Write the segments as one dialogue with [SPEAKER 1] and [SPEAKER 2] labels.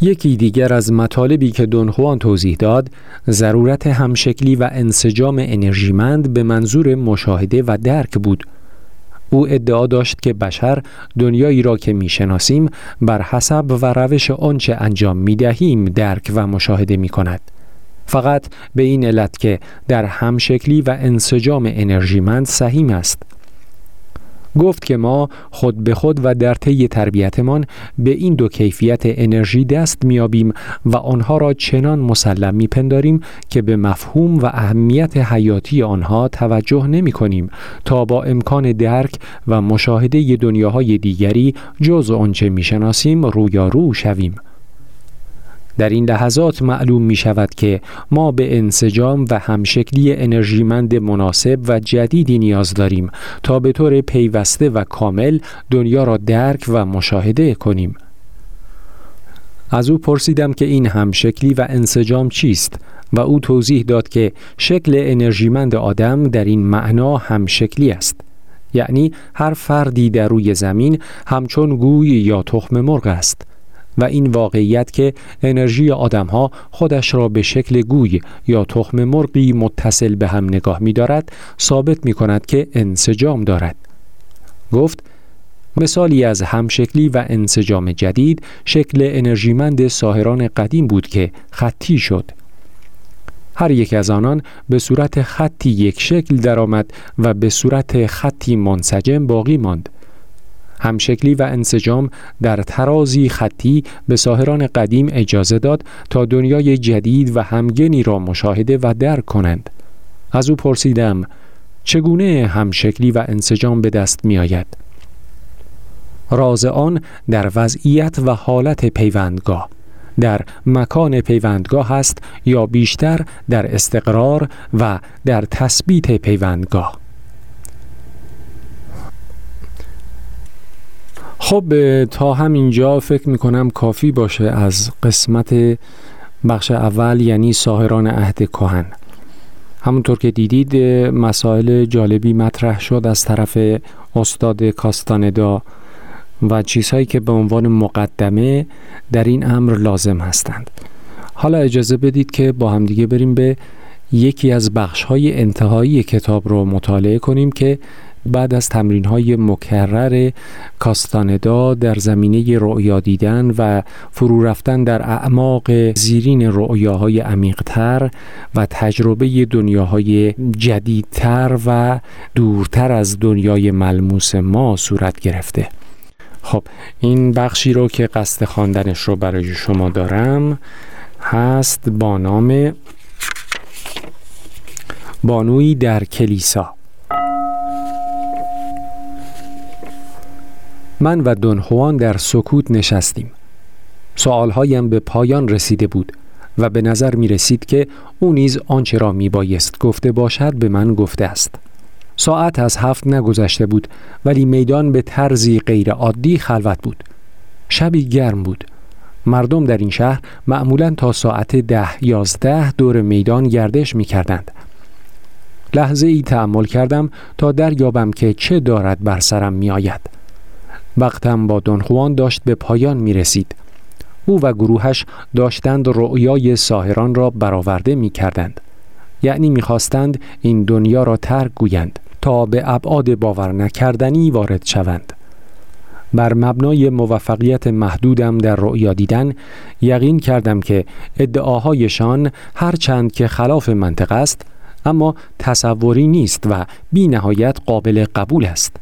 [SPEAKER 1] یکی دیگر از مطالبی که دونخوان توضیح داد ضرورت همشکلی و انسجام انرژیمند به منظور مشاهده و درک بود او ادعا داشت که بشر دنیایی را که می‌شناسیم بر حسب و روش آنچه انجام می دهیم درک و مشاهده می کند. فقط به این علت که در همشکلی و انسجام انرژیمند سهیم است. گفت که ما خود به خود و در طی تربیتمان به این دو کیفیت انرژی دست میابیم و آنها را چنان مسلم میپنداریم که به مفهوم و اهمیت حیاتی آنها توجه نمی کنیم تا با امکان درک و مشاهده دنیاهای دیگری جز آنچه می‌شناسیم رویارو شویم. در این لحظات معلوم می شود که ما به انسجام و همشکلی انرژیمند مناسب و جدیدی نیاز داریم تا به طور پیوسته و کامل دنیا را درک و مشاهده کنیم. از او پرسیدم که این همشکلی و انسجام چیست و او توضیح داد که شکل انرژیمند آدم در این معنا همشکلی است. یعنی هر فردی در روی زمین همچون گوی یا تخم مرغ است و این واقعیت که انرژی آدمها خودش را به شکل گوی یا تخم مرغی متصل به هم نگاه می دارد ثابت می کند که انسجام دارد. گفت مثالی از همشکلی و انسجام جدید شکل انرژیمند ساهران قدیم بود که خطی شد. هر یک از آنان به صورت خطی یک شکل درآمد و به صورت خطی منسجم باقی ماند. همشکلی و انسجام در ترازی خطی به ساهران قدیم اجازه داد تا دنیای جدید و همگنی را مشاهده و درک کنند. از او پرسیدم چگونه همشکلی و انسجام به دست می آید؟ راز آن در وضعیت و حالت پیوندگاه در مکان پیوندگاه است یا بیشتر در استقرار و در تثبیت پیوندگاه خب تا همینجا فکر می‌کنم کافی باشه از قسمت بخش اول یعنی ساهران عهد کهن. همونطور که دیدید مسائل جالبی مطرح شد از طرف استاد کاستاندا و چیزهایی که به عنوان مقدمه در این امر لازم هستند. حالا اجازه بدید که با همدیگه بریم به یکی از بخش های انتهایی کتاب رو مطالعه کنیم که بعد از تمرین های مکرر کاستاندا در زمینه رؤیا دیدن و فرو رفتن در اعماق زیرین رؤیاهای عمیقتر و تجربه دنیاهای جدیدتر و دورتر از دنیای ملموس ما صورت گرفته. خب این بخشی رو که قصد خواندنش رو برای شما دارم هست با نام بانوی در کلیسا. من و دونخوان در سکوت نشستیم. سوالهایم به پایان رسیده بود و به نظر می رسید که او نیز آنچه را می بایست گفته باشد به من گفته است. ساعت از هفت نگذشته بود ولی میدان به طرزی غیر عادی خلوت بود. شبی گرم بود. مردم در این شهر معمولا تا ساعت ده یازده دور میدان گردش می کردند. لحظه ای تعمل کردم تا دریابم که چه دارد بر سرم می آید. وقتم با دونخوان داشت به پایان می رسید. او و گروهش داشتند رؤیای ساهران را برآورده می کردند. یعنی می‌خواستند این دنیا را ترک گویند تا به ابعاد باور نکردنی وارد شوند. بر مبنای موفقیت محدودم در رؤیا دیدن یقین کردم که ادعاهایشان هرچند که خلاف منطق است اما تصوری نیست و بی نهایت قابل قبول است.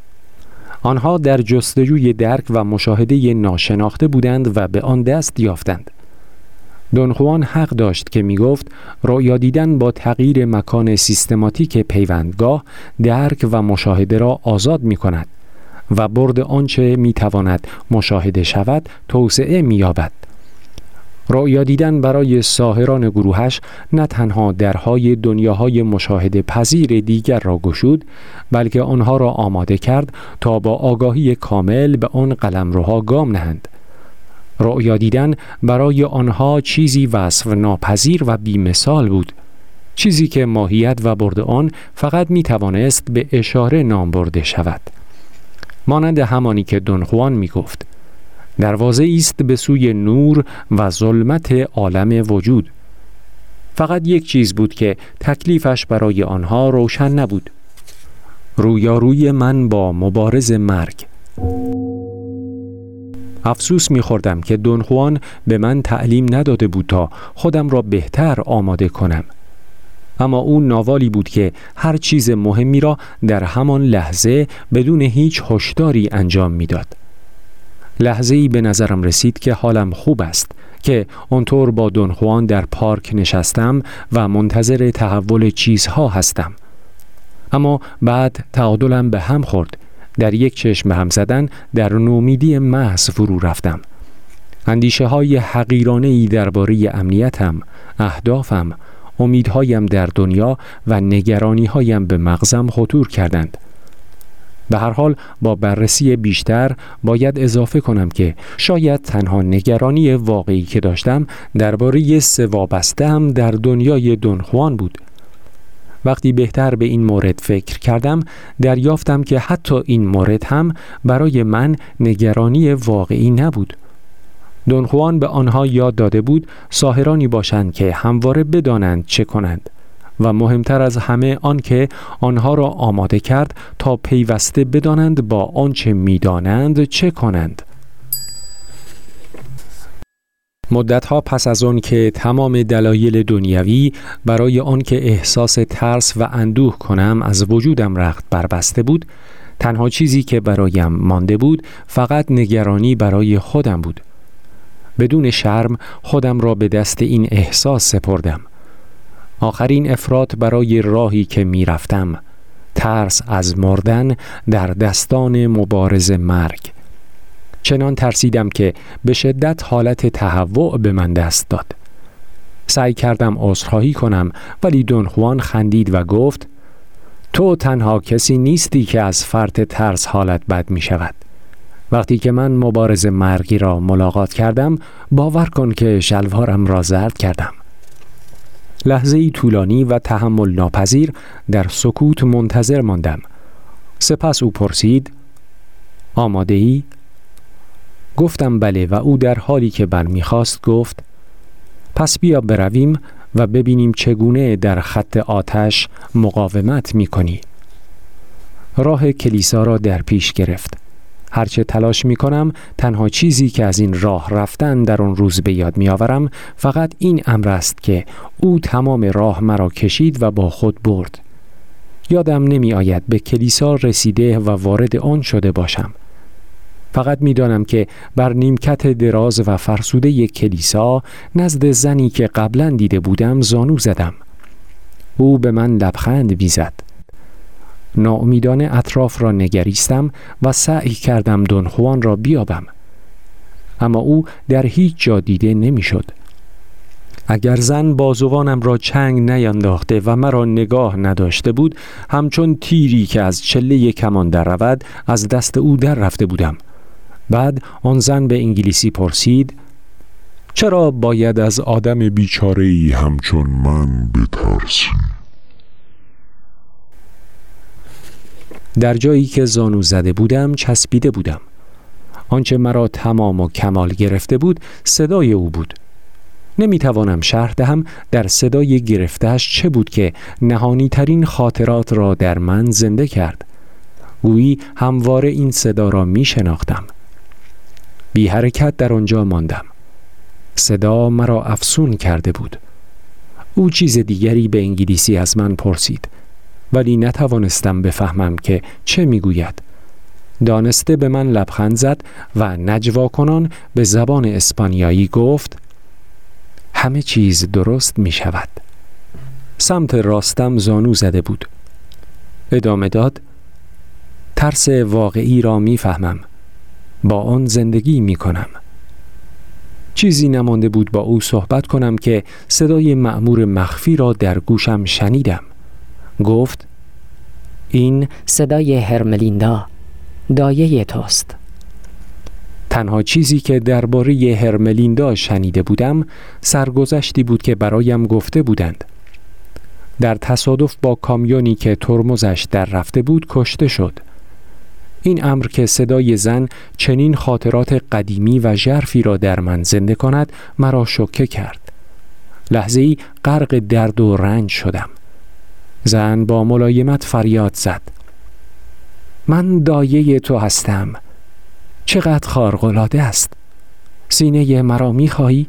[SPEAKER 1] آنها در جستجوی درک و مشاهده ناشناخته بودند و به آن دست یافتند. دونخوان حق داشت که می گفت رؤیا دیدن با تغییر مکان سیستماتیک پیوندگاه درک و مشاهده را آزاد می کند و برد آنچه می تواند مشاهده شود توسعه می یابد. رؤیا دیدن برای ساهران گروهش نه تنها درهای دنیاهای مشاهده پذیر دیگر را گشود بلکه آنها را آماده کرد تا با آگاهی کامل به آن قلمروها گام نهند. رؤیا دیدن برای آنها چیزی وصف ناپذیر و بیمثال بود چیزی که ماهیت و برد آن فقط می توانست به اشاره نام برده شود. مانند همانی که دونخوان می گفت دروازه است به سوی نور و ظلمت عالم وجود. فقط یک چیز بود که تکلیفش برای آنها روشن نبود. رویاروی من با مبارز مرگ. افسوس میخوردم که دونخوان به من تعلیم نداده بود تا خودم را بهتر آماده کنم. اما او ناوالی بود که هر چیز مهمی را در همان لحظه بدون هیچ هشداری انجام می‌داد. لحظه ای به نظرم رسید که حالم خوب است که اونطور با دونخوان در پارک نشستم و منتظر تحول چیزها هستم. اما بعد تعادلم به هم خورد. در یک چشم هم زدن در نومیدی محض فرو رفتم. اندیشه های حقیرانه ای درباره امنیتم، اهدافم، امیدهایم در دنیا و نگرانیهایم به مغزم خطور کردند. به هر حال با بررسی بیشتر باید اضافه کنم که شاید تنها نگرانی واقعی که داشتم درباره سه وابسته هم در دنیای دونخوان بود. وقتی بهتر به این مورد فکر کردم دریافتم که حتی این مورد هم برای من نگرانی واقعی نبود. دونخوان به آنها یاد داده بود ساهرانی باشند که همواره بدانند چه کنند و مهمتر از همه آنکه آنها را آماده کرد تا پیوسته بدانند با آنچه می‌دانند چه کنند. مدتها پس از آن که تمام دلایل دنیوی برای آنکه احساس ترس و اندوه کنم از وجودم رخت بربسته بود تنها چیزی که برایم مانده بود فقط نگرانی برای خودم بود. بدون شرم خودم را به دست این احساس سپردم. آخرین افراد برای راهی که می رفتم ترس از مردن در دستان مبارز مرگ. چنان ترسیدم که به شدت حالت تهوع به من دست داد. سعی کردم عذرخواهی کنم ولی دونخوان خندید و گفت تو تنها کسی نیستی که از فرط ترس حالت بد می شود وقتی که من مبارز مرگی را ملاقات کردم باور کن که شلوارم را زرد کردم. لحظه ای طولانی و تحمل ناپذیر در سکوت منتظر ماندم سپس او پرسید آماده ای؟ گفتم بله و او در حالی که برمیخواست گفت پس بیا برویم و ببینیم چگونه در خط آتش مقاومت می کنی. راه کلیسا را در پیش گرفت هرچه تلاش می کنم تنها چیزی که از این راه رفتن در آن روز به یاد می آورم فقط این امر است که او تمام راه مرا کشید و با خود برد. یادم نمی آید به کلیسا رسیده و وارد آن شده باشم. فقط می‌دانم که بر نیمکت دراز و فرسوده یک کلیسا نزد زنی که قبلا دیده بودم زانو زدم. او به من لبخند می‌زد. ناامیدانه اطراف را نگریستم و سعی کردم دونخوان را بیابم اما او در هیچ جا دیده نمی‌شد. اگر زن بازوانم را چنگ نینداخته و مرا نگاه نداشته بود همچون تیری که از چله کمان در رود از دست او در رفته بودم بعد آن زن به انگلیسی پرسید چرا باید از آدم بیچاره همچون من بترسی؟ در جایی که زانو زده بودم چسبیده بودم. آنچه مرا تمام و کمال گرفته بود صدای او بود. نمی توانم شرح دهم در صدای گرفتهش چه بود که نهانی ترین خاطرات را در من زنده کرد. گویی همواره این صدا را می شناختم بی حرکت در آنجا ماندم. صدا مرا افسون کرده بود. او چیز دیگری به انگلیسی از من پرسید. ولی نتوانستم بفهمم که چه می‌گوید. دانسته به من لبخند زد و نجوا کنان به زبان اسپانیایی گفت همه چیز درست می شود سمت راستم زانو زده بود. ادامه داد ترس واقعی را می‌فهمم. با آن زندگی می کنم چیزی نمانده بود با او صحبت کنم که صدای معمور مخفی را در گوشم شنیدم. گفت این
[SPEAKER 2] صدای هرملیندا دایه توست.
[SPEAKER 1] تنها چیزی که درباره هرملیندا شنیده بودم سرگذشتی بود که برایم گفته بودند. در تصادف با کامیونی که ترمزش در رفته بود کشته شد. این امر که صدای زن چنین خاطرات قدیمی و ژرفی را در من زنده کند مرا شکه کرد. لحظه ای غرق درد و رنج شدم. زن با ملایمت فریاد زد. من دایه تو هستم. چقدر خارقلاده است. سینه مرا می‌خواهی؟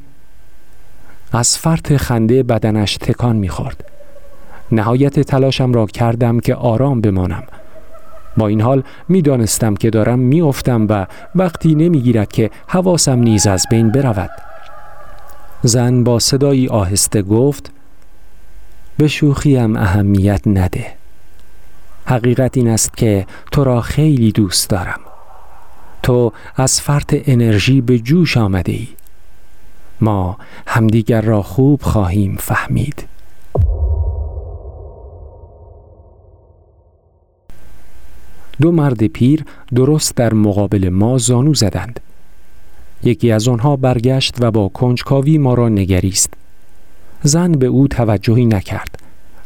[SPEAKER 1] از فرط خنده بدنش تکان می‌خورد. نهایت تلاشم را کردم که آرام بمانم. با این حال می‌دانستم که دارم میافتم و وقتی نمی‌گیرد که حواسم نیز از بین برود. زن با صدایی آهسته گفت به شوخیم اهمیت نده. حقیقت این است که تو را خیلی دوست دارم. تو از فرط انرژی به جوش آمده ای. ما همدیگر را خوب خواهیم فهمید. دو مرد پیر درست در مقابل ما زانو زدند. یکی از آنها برگشت و با کنجکاوی ما را نگریست. زن به او توجهی نکرد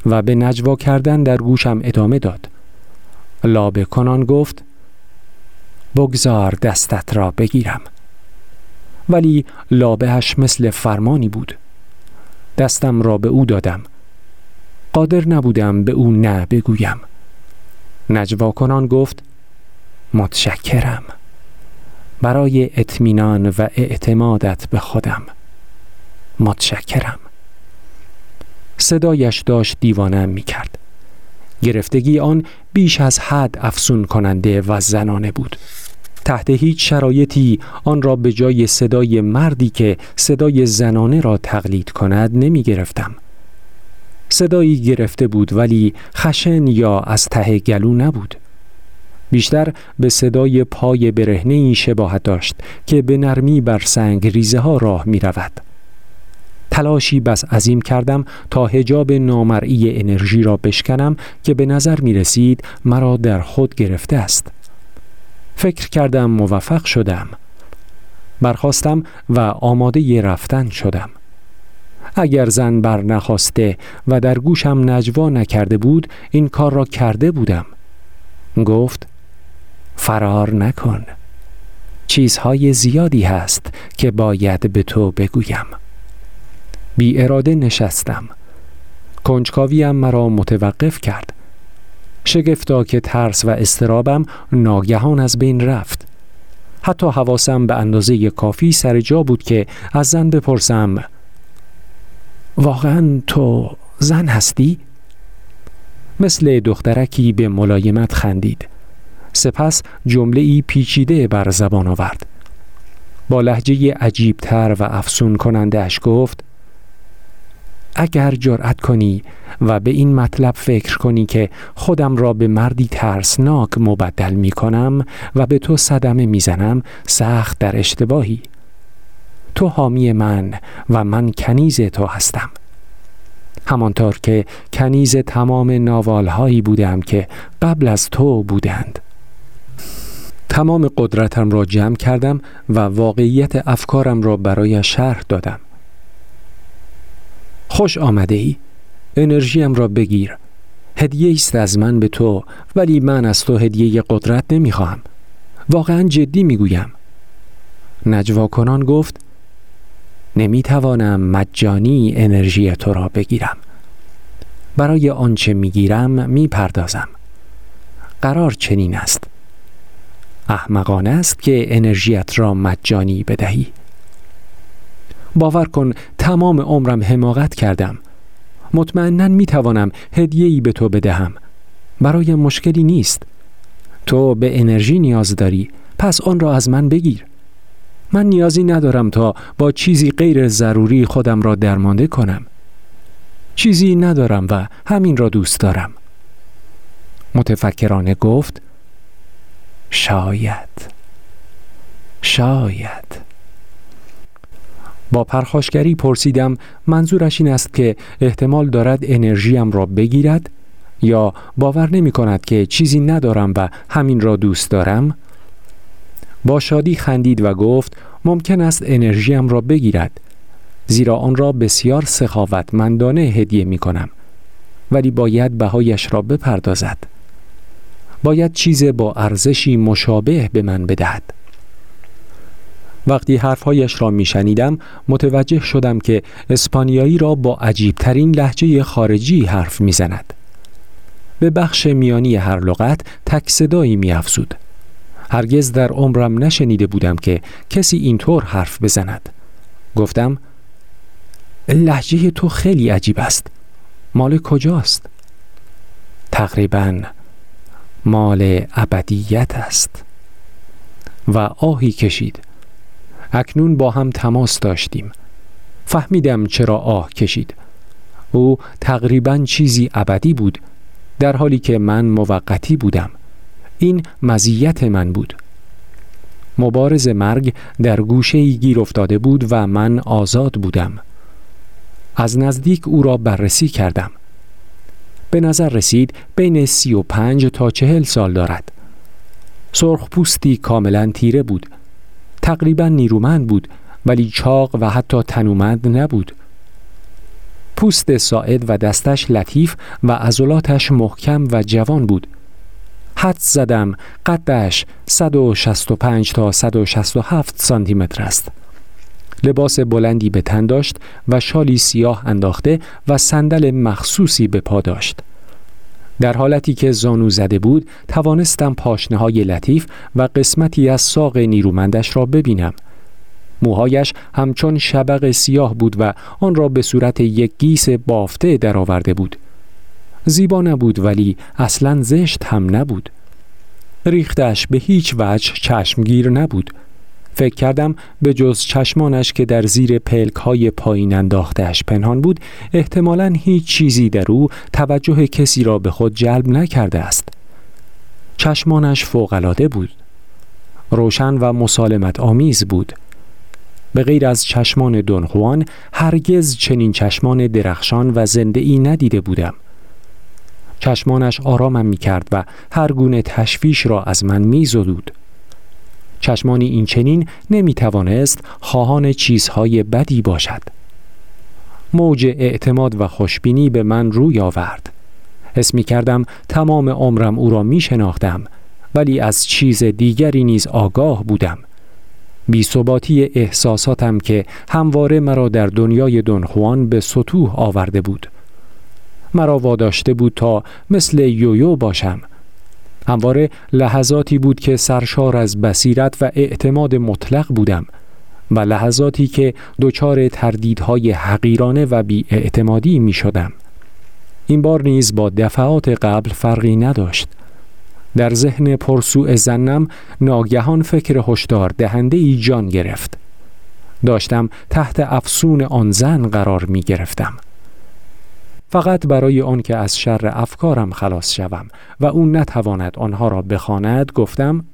[SPEAKER 1] و به نجوا کردن در گوشم ادامه داد. لابه کنان گفت بگذار دستت را بگیرم. ولی لابهش مثل فرمانی بود. دستم را به او دادم. قادر نبودم به او نه بگویم. نجوا کنان گفت متشکرم. برای اطمینان و اعتمادت به خودم. متشکرم. صدایش داشت دیوانم می کرد گرفتگی آن بیش از حد افسون کننده و زنانه بود. تحت هیچ شرایطی آن را به جای صدای مردی که صدای زنانه را تقلید کند نمی گرفتم صدایی گرفته بود ولی خشن یا از ته گلو نبود. بیشتر به صدای پای برهنه شباهت داشت که به نرمی بر سنگ ریزه ها راه می رود. تلاشی بس عظیم کردم تا هجاب نامرئی انرژی را بشکنم که به نظر می رسید مرا در خود گرفته است. فکر کردم موفق شدم. برخواستم و آماده رفتن شدم. اگر زن بر نخواسته و در گوشم نجوا نکرده بود این کار را کرده بودم گفت فرار نکن چیزهای زیادی هست که باید به تو بگویم بی اراده نشستم. کنجکاویم مرا متوقف کرد. شگفتا که ترس و استرابم ناگهان از بین رفت. حتی حواسم به اندازه کافی سر جا بود که از زن بپرسم واقعا تو زن هستی؟ مثل دخترکی به ملایمت خندید. سپس جمله ای پیچیده بر زبان آورد. با لحجه عجیبتر و افسون کننده اش گفت اگر جرأت کنی و به این مطلب فکر کنی که خودم را به مردی ترسناک مبدل می کنم و به تو صدمه می‌زنم سخت در اشتباهی. تو حامی من و من کنیز تو هستم. همانطور که کنیز تمام ناوالهایی بودم که قبل از تو بودند. تمام قدرتم را جمع کردم و واقعیت افکارم را برای شرح دادم. خوش آمده ای انرژیم را بگیر. هدیه است از من به تو ولی من از تو هدیه قدرت نمی‌خواهم. واقعا جدی می‌گویم. نجوا کنان گفت نمی‌توانم مجانی انرژی تو را بگیرم. برای آنچه می‌گیرم می‌پردازم. قرار چنین است. احمقانه است که انرژیت را مجانی بدهی. باور کن تمام عمرم حماقت کردم. مطمئنا می‌توانم هدیه‌ای به تو بدهم. برای مشکلی نیست. تو به انرژی نیاز داری. پس آن را از من بگیر. من نیازی ندارم تا با چیزی غیر ضروری خودم را درمانده کنم. چیزی ندارم و همین را دوست دارم. متفکرانه گفت شاید. شاید. با پرخاشگری پرسیدم منظورش این است که احتمال دارد انرژیم را بگیرد یا باور نمی کند که چیزی ندارم و همین را دوست دارم؟ با شادی خندید و گفت ممکن است انرژیم را بگیرد زیرا آن را بسیار سخاوتمندانه هدیه می کنم ولی باید بهایش را بپردازد. باید چیز با ارزشی مشابه به من بدهد. وقتی حرفهایش را میشنیدم متوجه شدم که اسپانیایی را با عجیبترین لحجه خارجی حرف می‌زند. به بخش میانی هر لغت تک صدایی میافزود. هرگز در عمرم نشنیده بودم که کسی اینطور حرف بزند. گفتم لحجه تو خیلی عجیب است. مال کجاست؟ تقریبا مال ابدیت است. و آهی کشید. اکنون با هم تماس داشتیم. فهمیدم چرا آه کشید. او تقریبا چیزی ابدی بود در حالی که من موقتی بودم. این مزیت من بود. مبارز مرگ در گوشه ای گیر افتاده بود و من آزاد بودم. از نزدیک او را بررسی کردم. به نظر رسید بین سی و پنج تا چهل سال دارد. سرخ پوستی کاملا تیره بود. تقریبا نیرومند بود ولی چاق و حتی تنومند نبود. پوست ساعد و دستش لطیف و عضلاتش محکم و جوان بود. حد زدم قدش 165 تا 167 سانتی متر است. لباس بلندی به تن داشت و شالی سیاه انداخته و صندل مخصوصی به پا داشت. در حالتی که زانو زده بود توانستم پاشنه های لطیف و قسمتی از ساق نیرومندش را ببینم. موهایش همچون شبق سیاه بود و آن را به صورت یک گیس بافته درآورده بود. زیبا نبود ولی اصلا زشت هم نبود. ریختش به هیچ وجه چشمگیر نبود. فکر کردم به جز چشمانش که در زیر پلک های پایین انداختهش پنهان بود احتمالا هیچ چیزی در او توجه کسی را به خود جلب نکرده است. چشمانش فوقالعاده بود. روشن و مسالمت آمیز بود. به غیر از چشمان دونخوان هرگز چنین چشمان درخشان و زنده ای ندیده بودم. چشمانش آرامم می کرد و هر گونه تشویش را از من می زدود. چشمانی این چنین نمی خواهان چیزهای بدی باشد. موج اعتماد و خوشبینی به من روی آورد. حس می کردم تمام عمرم او را می شناختم ولی از چیز دیگری نیز آگاه بودم. ثباتی احساساتم که همواره مرا در دنیای دنخوان به سطوح آورده بود. مرا واداشته بود تا مثل یویو باشم. همواره لحظاتی بود که سرشار از بصیرت و اعتماد مطلق بودم و لحظاتی که دچار تردیدهای حقیرانه و بی اعتمادی می شدم. این بار نیز با دفعات قبل فرقی نداشت. در ذهن پرسوء زنم ناگهان فکر هشدار دهنده ای جان گرفت. داشتم تحت افسون آن زن قرار می گرفتم. فقط برای آنکه از شر افکارم خلاص شوم و او نتواند آنها را بخواند گفتم